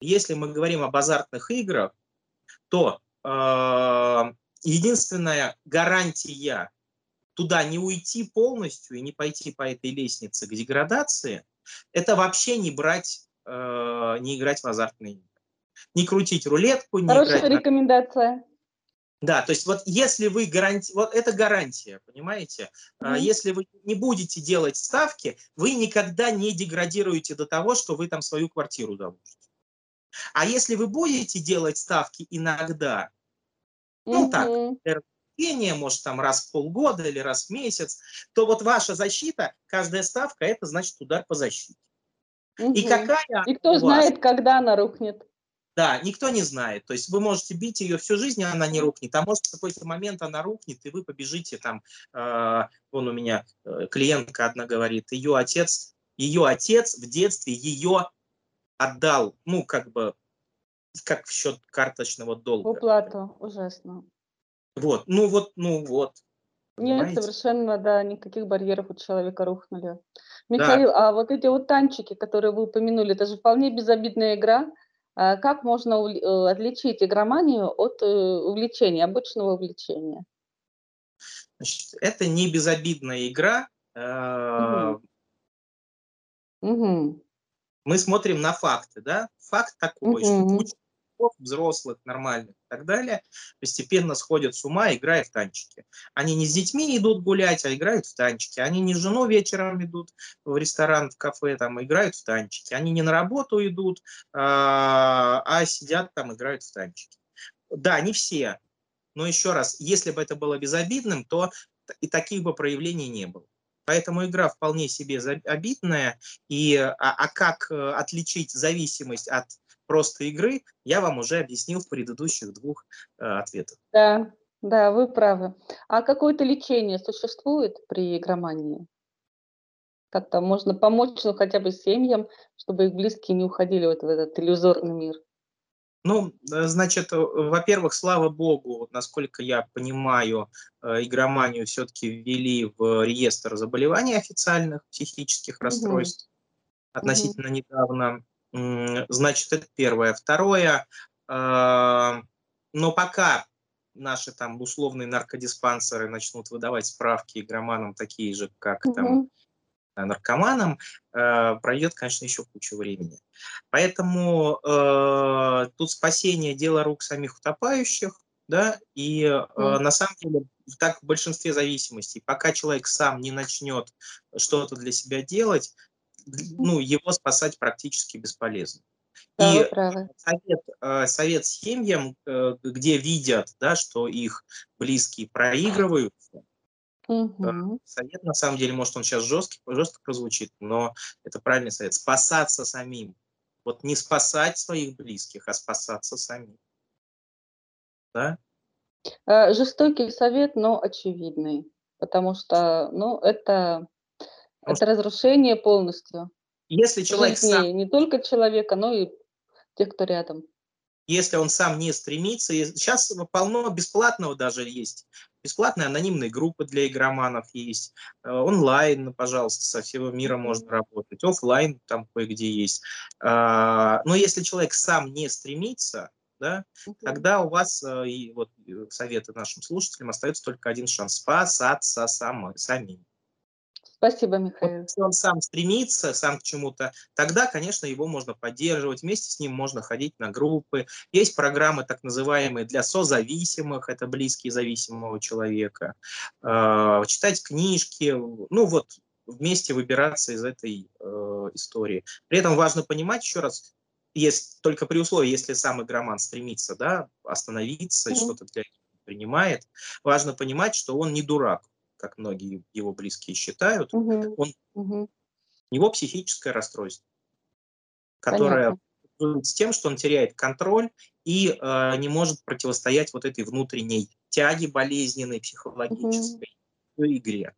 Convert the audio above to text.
Если мы говорим об азартных играх, то э, единственная гарантия туда не уйти полностью и не пойти по этой лестнице к деградации, это вообще не брать, э, не играть в азартные игры. Не крутить рулетку, не Хорошая играть... рекомендация. Да, то есть вот если вы гаранти... вот это гарантия, понимаете? Mm-hmm. Если вы не будете делать ставки, вы никогда не деградируете до того, что вы там свою квартиру заложите. А если вы будете делать ставки иногда, mm-hmm. ну так, рождения, может, там раз в полгода или раз в месяц, то вот ваша защита, каждая ставка, это значит удар по защите. Угу. И какая И кто знает, когда она рухнет. Да, никто не знает. То есть вы можете бить ее всю жизнь, она не рухнет. А может, в какой-то момент она рухнет, и вы побежите там. Э, вон у меня э, клиентка одна говорит, ее отец, ее отец в детстве ее отдал, ну, как бы, как в счет карточного долга. Уплату, ужасно. Вот, ну вот, ну вот. Нет, совершенно, да, никаких барьеров у человека рухнули. Михаил, да. а вот эти вот танчики, которые вы упомянули, это же вполне безобидная игра. А как можно э, отличить игроманию от э, увлечения, обычного увлечения? Значит, это не безобидная игра. Угу. Угу. Мы смотрим на факты, да? Факт такой, угу. что куча взрослых, нормальных и так далее, постепенно сходят с ума, играя в танчики. Они не с детьми идут гулять, а играют в танчики. Они не с женой вечером идут в ресторан, в кафе, там, играют в танчики. Они не на работу идут, а, а сидят там, играют в танчики. Да, не все. Но еще раз, если бы это было безобидным, то и таких бы проявлений не было. Поэтому игра вполне себе обидная. И, а, а как э, отличить зависимость от просто игры, я вам уже объяснил в предыдущих двух э, ответах. Да, да, вы правы. А какое-то лечение существует при игромании? Как-то можно помочь ну, хотя бы семьям, чтобы их близкие не уходили вот в этот иллюзорный мир? Ну, э, значит, э, во-первых, слава богу, насколько я понимаю, э, игроманию все-таки ввели в реестр заболеваний официальных психических расстройств угу. относительно угу. недавно. Значит, это первое. Второе, но пока наши там условные наркодиспансеры начнут выдавать справки игроманам такие же, как угу. там наркоманам, э, пройдет, конечно, еще кучу времени. Поэтому э, тут спасение дело рук самих утопающих, да, и э, mm. на самом деле так в большинстве зависимостей, пока человек сам не начнет что-то для себя делать, ну, его спасать практически бесполезно. Да, и совет, э, совет семьям, э, где видят, да, что их близкие проигрываются, угу. совет, на самом деле, может, он сейчас жесткий, жестко прозвучит, но это правильный совет. Спасаться самим. Вот не спасать своих близких, а спасаться самим. Да? Жестокий совет, но очевидный, потому что, ну, это это разрушение полностью. Если человек Жизни сам... не только человека, но и тех, кто рядом. Если он сам не стремится, сейчас полно бесплатного даже есть. Бесплатные анонимные группы для игроманов есть. Э, онлайн, пожалуйста, со всего мира можно работать. Офлайн там кое-где есть. А, но если человек сам не стремится, да, тогда у вас, э, и вот э, советы нашим слушателям, остается только один шанс – спасаться сам, самим. Спасибо, Михаил. Если он сам стремится, сам к чему-то, тогда, конечно, его можно поддерживать, вместе с ним можно ходить на группы. Есть программы так называемые для созависимых, это близкие зависимого человека. Э, читать книжки, ну вот вместе выбираться из этой э, истории. При этом важно понимать еще раз, есть только при условии, если сам игроман стремится да, остановиться, mm-hmm. что-то для принимает, важно понимать, что он не дурак как многие его близкие считают, угу. он, угу. у него психическое расстройство, которое Понятно. с тем, что он теряет контроль и э, не может противостоять вот этой внутренней тяге болезненной, психологической угу. игре.